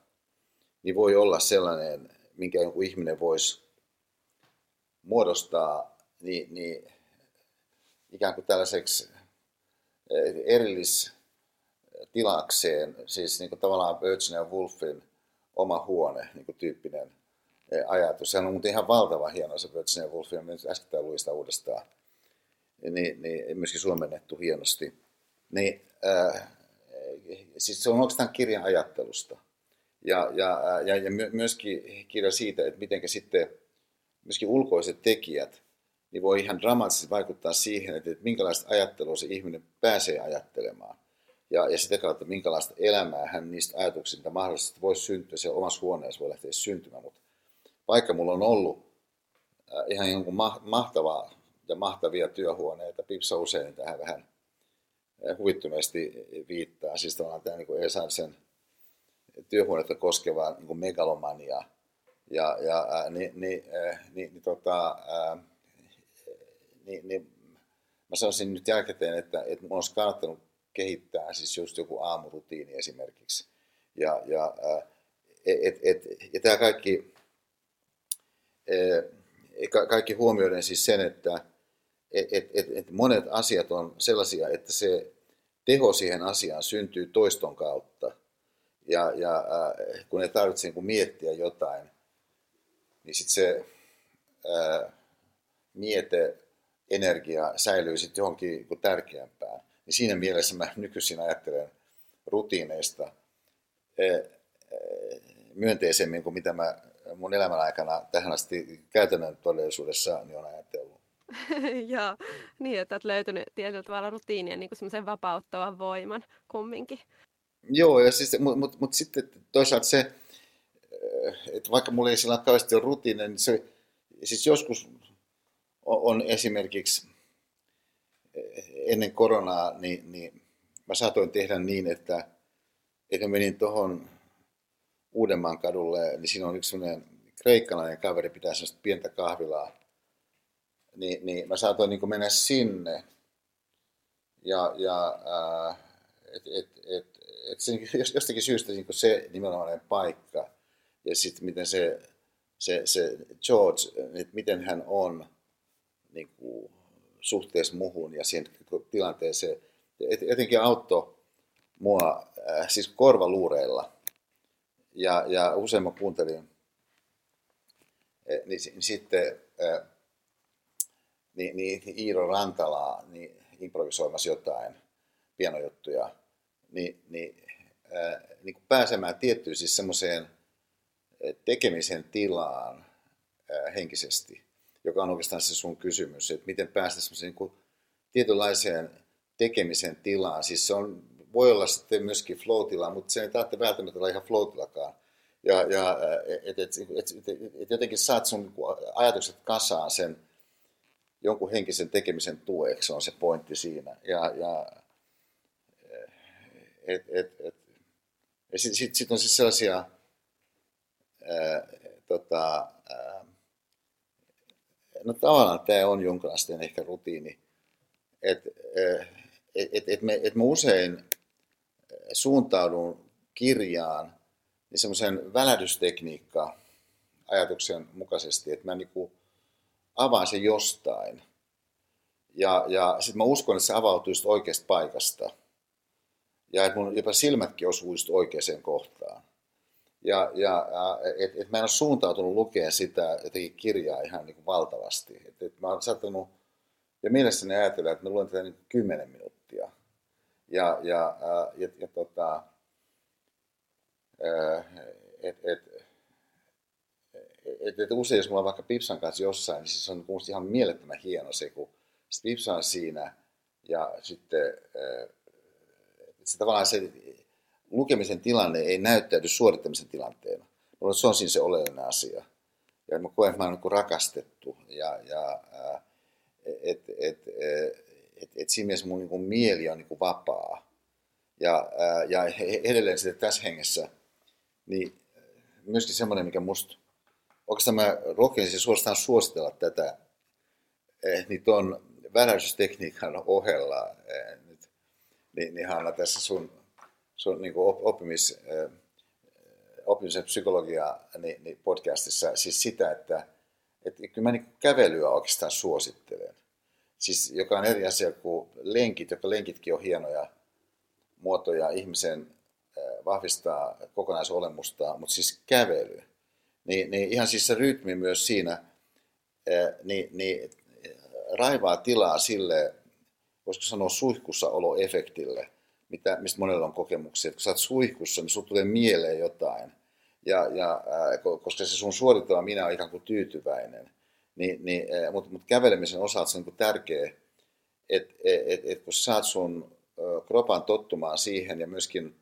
niin voi olla sellainen, minkä joku ihminen voisi muodostaa niin, niin ikään kuin tällaiseksi erillis tilakseen, siis niin kuin tavallaan Virginia Woolfin oma huone niin kuin tyyppinen eh, ajatus. Se on muuten ihan valtava hieno se Virginia Woolf, ja äsken luin sitä uudestaan, niin, niin myöskin suomennettu hienosti. Niin, äh, siis se on oikeastaan kirjan ajattelusta. Ja, ja, ja, ja myöskin kirja siitä, että miten sitten myöskin ulkoiset tekijät niin voi ihan dramaattisesti vaikuttaa siihen, että, että minkälaista ajattelua se ihminen pääsee ajattelemaan ja, ja sitä kautta minkälaista elämää hän niistä ajatuksista mahdollisesti voisi syntyä, se omassa huoneessa voi lähteä syntymään, mutta vaikka mulla on ollut äh, ihan jonkun mahtavaa ja mahtavia työhuoneita, Pipsa usein tähän vähän äh, huvittuneesti viittaa, siis tavallaan tämä niin Esan sen työhuonetta koskeva niin megalomania, ja, ja niin, niin, niin, niin, tota, niin, niin mä sanoisin nyt jälkikäteen, että, että mun olisi kannattanut kehittää, siis just joku aamurutiini esimerkiksi. Ja, ja, et, et, ja tämä kaikki, kaikki huomioiden siis sen, että et, et, et, et monet asiat on sellaisia, että se teho siihen asiaan syntyy toiston kautta. Ja, ja kun ne tarvitsee niin miettiä jotain, niin sitten se ää, miete, energia säilyy sitten johonkin tärkeämpään. Niin siinä mielessä mä nykyisin ajattelen rutiineista e, e, myönteisemmin kuin mitä mä mun elämän aikana tähän asti käytännön todellisuudessa niin on ajatellut. Joo, niin että olet löytänyt tietyllä tavalla rutiinia niin semmoisen vapauttavan voiman kumminkin. Joo, ja siis, mutta mut, mut sitten toisaalta se, että vaikka mulla ei sillä kauheasti ole rutiinia, niin se, siis joskus on, on esimerkiksi ennen koronaa, niin, niin mä saatoin tehdä niin, että, että menin tuohon Uudenmaan kadulle, niin siinä on yksi sellainen kreikkalainen kaveri, pitää sellaista pientä kahvilaa, niin, niin mä saatoin niin mennä sinne. Ja, ja et, et, et, et se, jostakin syystä niin se nimenomainen paikka ja sitten miten se, se, se George, että miten hän on niin kuin, suhteessa muhun ja siihen tilanteeseen, jotenkin auttoi mua äh, siis korvaluureilla. Ja, ja usein mä kuuntelin niin, niin sitten äh, niin, niin Iiro Rantalaa niin improvisoimassa jotain pienojuttuja, niin, niin, ää, niin kuin pääsemään tiettyyn siis semmoiseen tekemisen tilaan ää, henkisesti, joka on oikeastaan se sun kysymys, että miten päästä niin kuin tietynlaiseen tekemisen tilaan. Siis se on, voi olla sitten myöskin flow mutta se ei tarvitse välttämättä olla ihan flow Ja, ja et, et, et, et, et jotenkin saat sun niin ajatukset kasaan sen jonkun henkisen tekemisen tueksi, on se pointti siinä. Ja, ja et, et, et, ja sitten sit, sit on siis sellaisia, ää, tota, ää, no tavallaan tämä on jonkinlaisten ehkä rutiini, että et, et, et me, et mä usein suuntaudun kirjaan niin semmoisen välähdystekniikka ajatuksen mukaisesti, että mä niinku, avaan sen jostain. Ja, ja sitten mä uskon, että se avautuu just oikeasta paikasta. Ja että mun jopa silmätkin osuu just oikeaan kohtaan. Ja, ja että et mä en ole suuntautunut lukea sitä jotenkin kirjaa ihan niin kuin valtavasti. Että et mä oon saattanut ja mielessäni ajatella, että mä luen tätä niin kymmenen minuuttia. Ja, ja, ja, ja tota, että et, että et usein jos mulla on vaikka Pipsan kanssa jossain, niin siis on ihan mielettömän hieno se, kun Pipsa on siinä ja sitten se tavallaan se lukemisen tilanne ei näyttäydy suorittamisen tilanteena. Se on siinä se oleellinen asia. Ja mä koen, että mä oon niin rakastettu ja, ja että et, et, et siinä mielessä mun niin mieli on niin vapaa. Ja, ja edelleen sitten tässä hengessä, niin myöskin semmoinen, mikä musta oikeastaan mä rohkenisin suorastaan suositella tätä eh, niin tuon väräystekniikan ohella eh, niin, niin Hanna tässä sun, sun niin oppimis, oppimisen psykologia niin, niin podcastissa siis sitä, että, että kyllä mä niin kävelyä oikeastaan suosittelen. Siis joka on eri asia kuin lenkit, jotka lenkitkin on hienoja muotoja ihmisen vahvistaa kokonaisolemusta, mutta siis kävely niin, niin ihan siis se rytmi myös siinä niin, niin raivaa tilaa sille, voisiko sanoa suihkussa oloefektille, mitä, mistä monella on kokemuksia. Että kun sä oot suihkussa, niin sulla tulee mieleen jotain. Ja, ja, koska se sun suorittava minä on ikään kuin tyytyväinen. Niin, niin, mutta, mutta kävelemisen osalta se on niin tärkeä, että et, et, et, kun saat sun kropan tottumaan siihen ja myöskin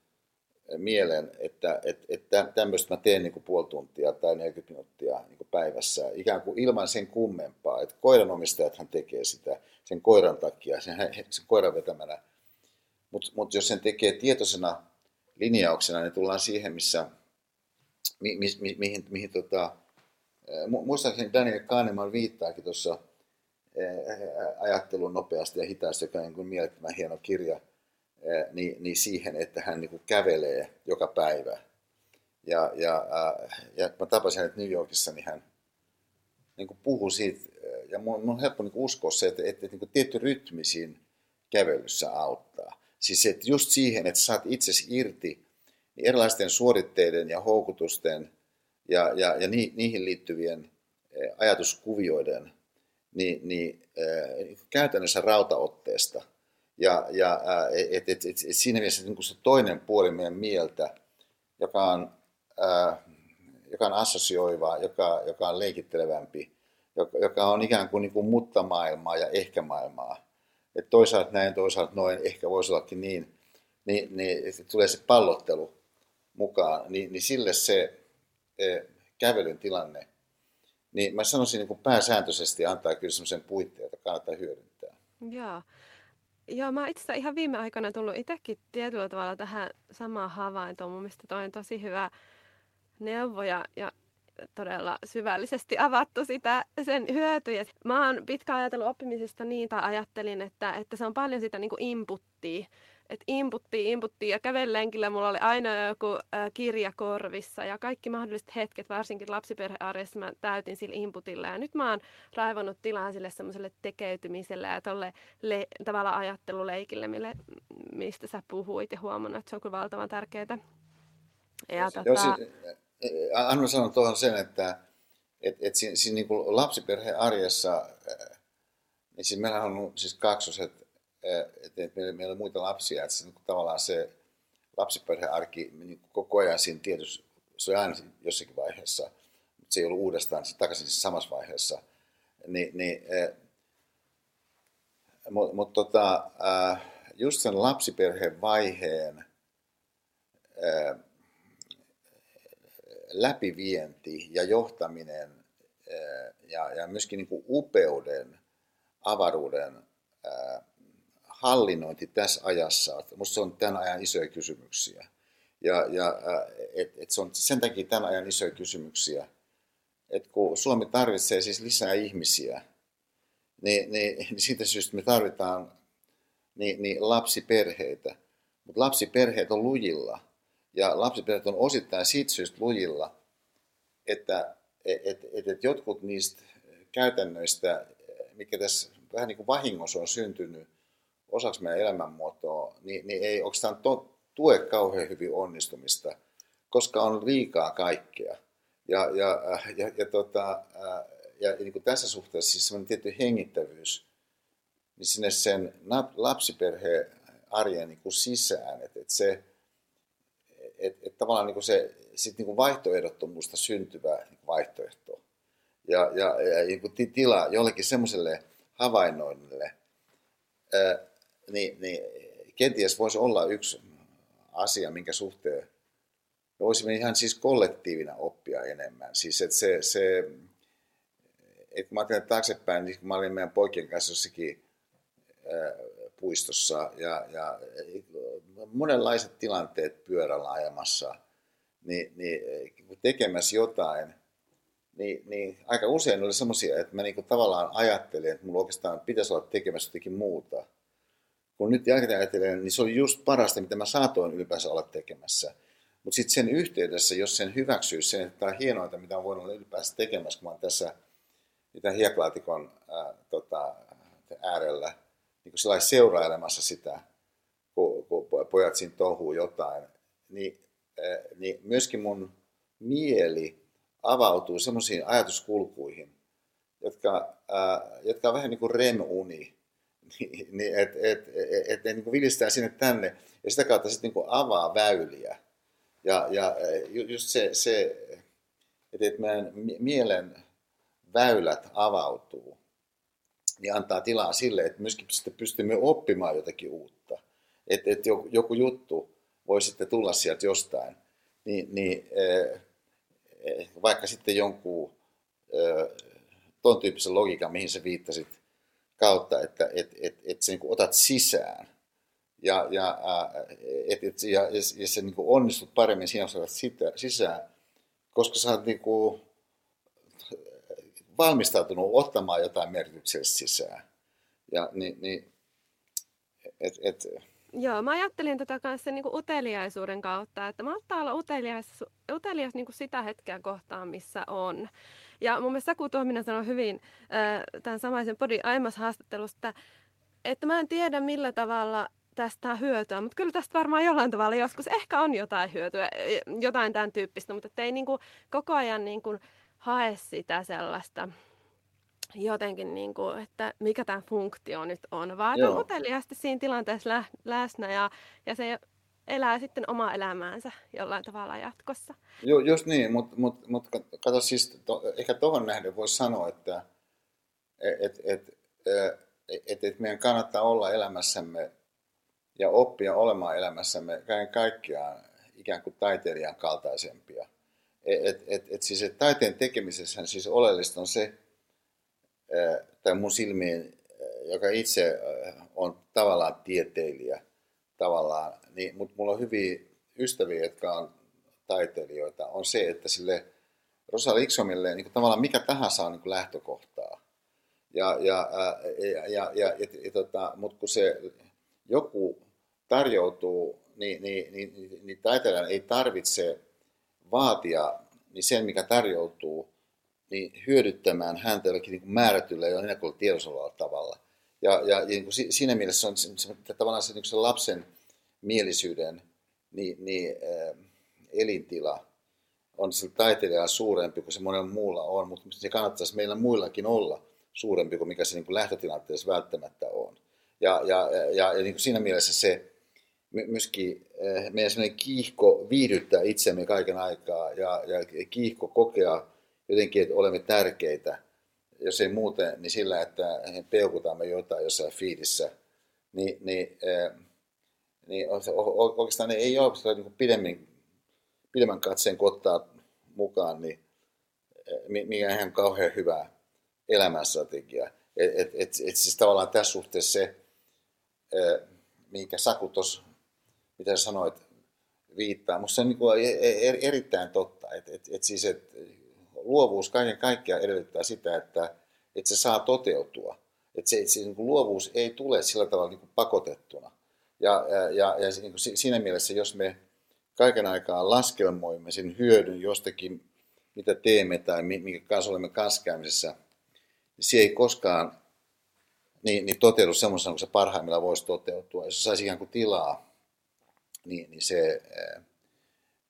mielen, että et, et tämmöistä mä teen niin kuin puoli tuntia tai 40 minuuttia niin kuin päivässä, ikään kuin ilman sen kummempaa. Että koiranomistajathan tekee sitä sen koiran takia, sen, sen koiran vetämänä. Mutta mut jos sen tekee tietoisena linjauksena, niin tullaan siihen, missä, mi, mi, mi, mihin, mihin tota, muistaakseni Daniel Kahneman viittaakin tuossa ajattelun nopeasti ja hitaasti, joka on kuin mielettömän hieno kirja – niin, niin siihen, että hän niin kuin kävelee joka päivä. Ja, ja, ja mä tapasin hänet New Yorkissa, niin hän niin kuin puhui siitä, ja mun, on helppo niin uskoa se, että, että, että niin tietty rytmi siinä kävelyssä auttaa. Siis että just siihen, että saat itsesi irti niin erilaisten suoritteiden ja houkutusten ja, ja, ja ni, niihin liittyvien ajatuskuvioiden niin, niin, äh, käytännössä rautaotteesta – ja, ja et, et, et, et siinä mielessä niin se toinen puoli meidän mieltä, joka on, ää, joka on assosioiva, joka, joka on leikittelevämpi, joka, joka on ikään kuin, niin kuin mutta-maailmaa ja ehkä-maailmaa. Että toisaalta näin, toisaalta noin, ehkä voisi ollakin niin, niin, niin että tulee se pallottelu mukaan, niin, niin sille se e, kävelyn tilanne, niin mä sanoisin niin kuin pääsääntöisesti antaa kyllä sellaisen puitteen, jota kannattaa hyödyntää. Joo. Joo, mä itse ihan viime aikoina tullut itsekin tietyllä tavalla tähän samaan havaintoon. Mun mielestä toi on tosi hyvä neuvo ja, ja todella syvällisesti avattu sitä, sen hyötyjä. Mä oon pitkään ajatellut oppimisesta niin, tai ajattelin, että, että se on paljon sitä niin kuin inputtia. Että inputtia, inputtia ja kävellenkillä mulla oli aina joku äh, kirja korvissa ja kaikki mahdolliset hetket, varsinkin lapsiperhearjessa mä täytin sillä inputilla. Ja nyt mä oon raivannut tilaa sille semmoiselle tekeytymiselle ja tolle le- tavalla ajatteluleikille, mille, mistä sä puhuit ja huomannut, että se on kyllä valtavan tärkeää. Ja, Jos, tota... Anna sanoa tuohon sen, että et, et siinä, siinä niin lapsiperheen arjessa, niin siis meillä on siis kaksoset, että et meillä, meillä on muita lapsia, että se, niin tavallaan se lapsiperhearki niin koko ajan siinä tietysti, se on aina jossakin vaiheessa, mutta se ei ollut uudestaan se takaisin siis samassa vaiheessa. Ni, niin, mutta mut, tota, just sen lapsiperheen vaiheen, läpivienti ja johtaminen ja, ja myöskin niin kuin upeuden, avaruuden hallinnointi tässä ajassa, minusta se on tämän ajan isoja kysymyksiä. Ja, ja et, et se on sen takia tämän ajan isoja kysymyksiä, että kun Suomi tarvitsee siis lisää ihmisiä, niin, niin, niin siitä syystä me tarvitaan niin, niin lapsiperheitä. Mutta lapsiperheet on lujilla – ja lapsiperheet on osittain siitä syystä lujilla, että et, et, et jotkut niistä käytännöistä, mikä tässä vähän niin kuin vahingossa on syntynyt osaksi meidän elämänmuotoa, niin, niin ei oikeastaan to, tue kauhean hyvin onnistumista, koska on liikaa kaikkea. Ja, ja, ja, ja, tota, ja niin kuin tässä suhteessa siis semmoinen tietty hengittävyys niin sinne sen lapsiperheen arjen niin kuin sisään, että, että se, että et tavallaan niin kuin se sit niin kuin vaihtoehdottomuusta syntyvä niin vaihtoehto ja, ja, ja niin kuin tila jollekin semmoiselle havainnoinnille, ää, niin, niin kenties voisi olla yksi asia, minkä suhteen me voisimme ihan siis kollektiivina oppia enemmän. Siis että se, se kun mä ajattelen taaksepäin, niin kun mä olin meidän poikien kanssa jossakin puistossa ja, ja monenlaiset tilanteet pyörällä ajamassa, niin, niin tekemässä jotain, niin, niin aika usein oli semmoisia, että mä niinku tavallaan ajattelin, että mulla oikeastaan pitäisi olla tekemässä jotakin muuta. Kun nyt jälkeen ajattelen, niin se oli just parasta, mitä mä saatoin ylipäänsä olla tekemässä. Mutta sitten sen yhteydessä, jos sen hyväksyy sen, että tämä on hienointa, mitä on voinut olla ylipäänsä tekemässä, kun mä oon tässä hieklaatikon ää, tota, äärellä, niin kuin seurailemassa sitä, kun, kun pojat siinä touhuu jotain, niin, äh, niin myöskin mun mieli avautuu semmoisiin ajatuskulkuihin, jotka, äh, jotka on vähän niin kuin REM-uni, niin, että et, et, et, et, niin vilistää sinne tänne ja sitä kautta sitten niin avaa väyliä. Ja, ja just se, se että et meidän mielen väylät avautuu niin antaa tilaa sille, että myöskin sitten pystymme oppimaan jotakin uutta. Että et joku, juttu voi sitten tulla sieltä jostain, niin, niin eh, eh, vaikka sitten jonkun eh, tuon tyyppisen logiikan, mihin sä viittasit, kautta, että et, et, et sä niin otat sisään ja, ja, et, et, ja, ja sä niin onnistut paremmin siinä, osaat sitä, sisään, koska sä oot niin valmistautunut ottamaan jotain merkityksellistä sisään. Ja, niin, niin, et, et, Joo, mä ajattelin tätä kanssa niin kuin uteliaisuuden kautta, että mä ottaa olla utelias, utelias niin kuin sitä hetkeä kohtaan, missä on. Ja mun mielestä Saku Tuominen sanoi hyvin tämän samaisen podin aiemmassa haastattelusta, että mä en tiedä millä tavalla tästä hyötyä, mutta kyllä tästä varmaan jollain tavalla joskus ehkä on jotain hyötyä, jotain tämän tyyppistä, mutta ei niin kuin koko ajan niin kuin, hae sitä sellaista jotenkin, niin kuin, että mikä tämä funktio nyt on, vaan on uteliaasti siinä tilanteessa lä- läsnä ja, ja se elää sitten omaa elämäänsä jollain tavalla jatkossa. Joo, just niin, mutta mut, mut, kato siis, to, ehkä tuohon nähden voisi sanoa, että että et, et, et meidän kannattaa olla elämässämme ja oppia olemaan elämässämme kaiken kaikkiaan ikään kuin taiteilijan kaltaisempia. Et, et, et siis et taiteen tekemisessä siis oleellista on se, tai mun silmiin, joka itse on tavallaan tieteilijä, tavallaan, niin, mutta mulla on hyviä ystäviä, jotka on taiteilijoita, on se, että sille Rosa Liksomille niin kuin tavallaan mikä tahansa on niin kuin lähtökohtaa. Ja, ja, ja, ja, ja, ja, ja tota, mutta kun se joku tarjoutuu, niin, niin, niin, niin, niin taiteilijan ei tarvitse vaatia niin sen, mikä tarjoutuu, niin hyödyttämään häntä jollakin niin kuin määrätyllä ja ennakolla tiedossa tavalla. Ja, ja, ja niin kuin siinä mielessä on se, se, tavallaan se, niin se lapsen mielisyyden niin, niin, äh, elintila on sillä taiteilijalla suurempi kuin se monella muulla on, mutta se kannattaisi meillä muillakin olla suurempi kuin mikä se niin kuin lähtötilanteessa välttämättä on. Ja, ja, ja, ja niin kuin siinä mielessä se myöskin äh, meidän sellainen kiihko viihdyttää itsemme kaiken aikaa ja, ja kiihko kokea jotenkin, että olemme tärkeitä, jos ei muuten, niin sillä, että peukutamme jotain jossain fiidissä, niin, niin, äh, niin oikeastaan ne ei ole niin pidemmin, pidemmän katseen kottaa mukaan, niin eh, mikä ihan kauhean hyvä elämänstrategia. Et, et, et, et siis tavallaan tässä suhteessa se, eh, minkä Saku tuossa, mitä sanoit, viittaa, mutta se on niin kuin e, e, er, erittäin totta. Et, et, et siis, et luovuus kaiken kaikkiaan edellyttää sitä, että, että se saa toteutua. Että se, se niin kuin luovuus ei tule sillä tavalla niin kuin pakotettuna. Ja, ja, ja, niin kuin siinä mielessä, jos me kaiken aikaa laskelmoimme sen hyödyn jostakin, mitä teemme tai minkä kanssa olemme kanssakäymisessä, niin se ei koskaan niin, niin toteudu semmoisena kuin se parhaimmillaan voisi toteutua. Jos saisi ikään kuin tilaa, niin, niin se,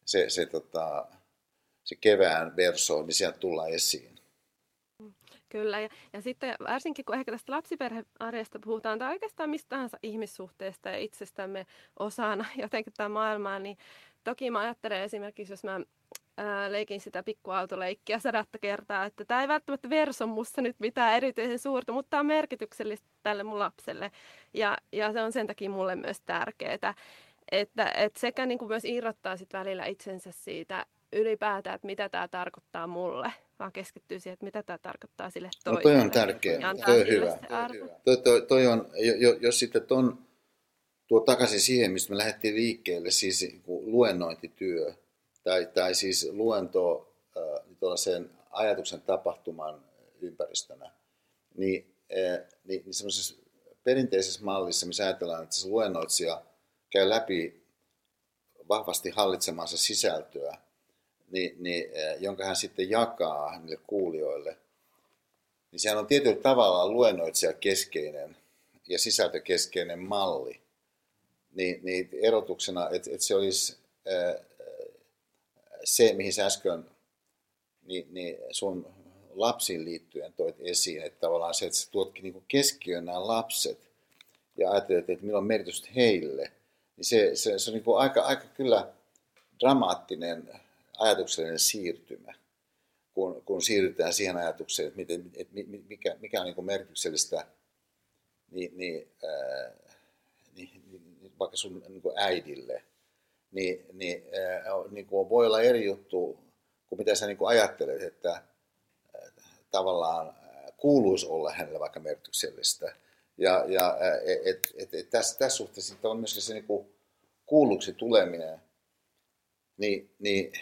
se, se, tota, se kevään verso, niin sieltä tullaan esiin. Kyllä, ja, ja sitten varsinkin kun ehkä tästä lapsiperhearjesta puhutaan, tai oikeastaan mistä ihmissuhteesta ja itsestämme osana jotenkin tämä maailmaa, niin toki mä ajattelen esimerkiksi, jos mä ää, leikin sitä pikkuautoleikkiä sadatta kertaa, että tämä ei välttämättä verso musta nyt mitään erityisen suurta, mutta tämä on merkityksellistä tälle mun lapselle, ja, ja se on sen takia mulle myös tärkeää. Että, että sekä niin kuin myös irrottaa sit välillä itsensä siitä ylipäätään, että mitä tämä tarkoittaa mulle, vaan keskittyy siihen, että mitä tämä tarkoittaa sille toiselle. No toi on tärkeä, toi on hyvä. Toi, toi, toi on, jos sitten ton tuo takaisin siihen, mistä me lähdettiin liikkeelle, siis niin luennointityö, tai, tai siis luento äh, sen ajatuksen tapahtuman ympäristönä, niin, äh, niin, niin semmoisessa perinteisessä mallissa, missä ajatellaan, että se luennoitsija käy läpi vahvasti hallitsemansa sisältöä, niin, niin, jonka hän sitten jakaa niille kuulijoille, niin sehän on tietyllä tavalla luennoitsija keskeinen ja sisältökeskeinen malli. Niin, niin erotuksena, että, että se olisi ää, se, mihin sä äsken niin, niin sun lapsiin liittyen toit esiin, että tavallaan se, että sä tuotkin niin keskiöön nämä lapset ja ajattelet, että millä on merkitystä heille, niin se, se, se on niin aika, aika kyllä dramaattinen ajatuksellinen siirtymä, kun, kun siirrytään siihen ajatukseen, että, miten, että mikä, mikä on niin merkityksellistä niin, niin, ää, niin, niin, vaikka sun niin äidille, niin, niin, ää, niin kuin voi olla eri juttu kuin mitä sä niin kuin ajattelet, että ää, tavallaan kuuluisi olla hänelle vaikka merkityksellistä. Ja, ja et, et, et tässä, tässä suhteessa on myöskin se niin kuulluksi tuleminen, niin, niin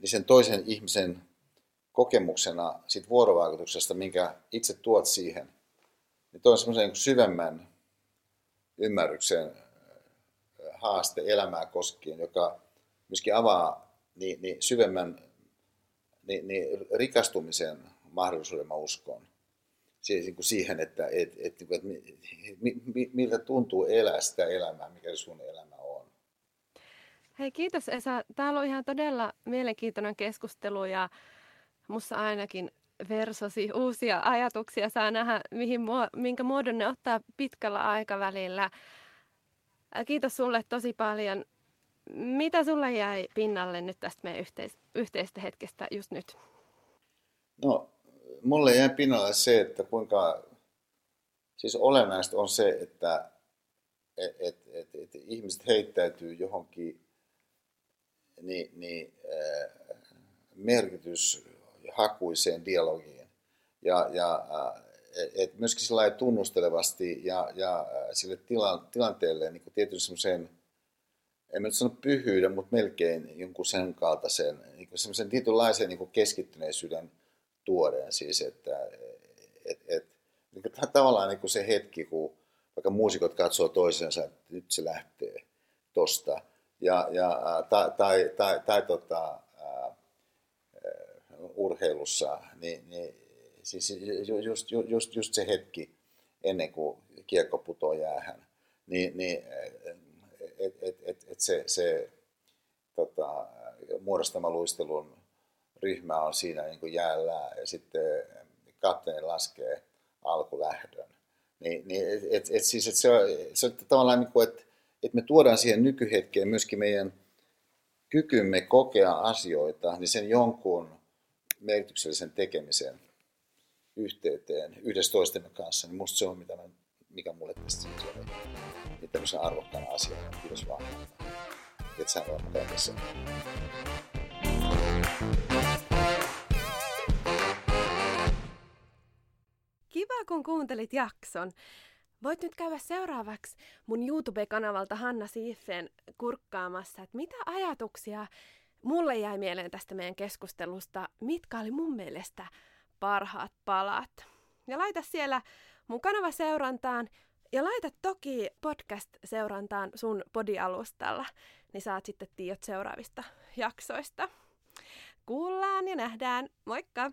niin sen toisen ihmisen kokemuksena sit vuorovaikutuksesta, minkä itse tuot siihen, niin toi on semmoisen niin syvemmän ymmärryksen haaste elämää koskien, joka myöskin avaa niin, niin syvemmän niin, niin rikastumisen mahdollisuuden, mä uskon. Siis niin kuin siihen, että et, et, et, et, miltä tuntuu elää sitä elämää, mikä sun elämä Hei kiitos Esa. Täällä on ihan todella mielenkiintoinen keskustelu ja musta ainakin versosi uusia ajatuksia saa nähdä, mihin, minkä muodon ne ottaa pitkällä aikavälillä. Kiitos sulle tosi paljon. Mitä sulle jäi pinnalle nyt tästä meidän yhteis- yhteistä hetkestä just nyt? No, mulle jäi pinnalle se, että kuinka siis olennaista on se, että et, et, et, et ihmiset heittäytyy johonkin niin, niin, äh, merkityshakuiseen dialogiin. Ja, ja äh, et myöskin sillä tunnustelevasti ja, ja sille tila, tilanteelle niin tietysti semmoiseen, en mä nyt sano pyhyyden, mutta melkein jonkun sen kaltaisen, niin semmoisen tietynlaisen niin keskittyneisyyden tuodeen. Siis, että et, et, niin kuin, tavallaan niin kuin se hetki, kun vaikka muusikot katsoo toisensa, että nyt se lähtee tosta. Ja, ja, tai, tai, tai, tai tota, ää, urheilussa, niin, niin siis just, just, just se hetki ennen kuin kiekko putoo jäähän, niin, niin et, et, et, et se, se tota, muodostama luistelun ryhmä on siinä niin kuin jäällä ja sitten kapteeni laskee alkulähdön. Niin, niin et, et, et siis, et se, on, se on tavallaan niin kuin, että et me tuodaan siihen nykyhetkeen myöskin meidän kykymme kokea asioita, niin sen jonkun merkityksellisen tekemisen yhteyteen yhdessä toistemme kanssa, niin musta se on, mitä mä, mikä mulle tästä on niin tämmöisen arvokkaana asiana. Kiitos vaan, että sä olet tässä. Kun kuuntelit jakson. Voit nyt käydä seuraavaksi mun YouTube-kanavalta Hanna Siifen kurkkaamassa, että mitä ajatuksia mulle jäi mieleen tästä meidän keskustelusta, mitkä oli mun mielestä parhaat palat. Ja laita siellä mun kanava seurantaan ja laita toki podcast-seurantaan sun podialustalla, niin saat sitten tiedot seuraavista jaksoista. Kuullaan ja nähdään. Moikka!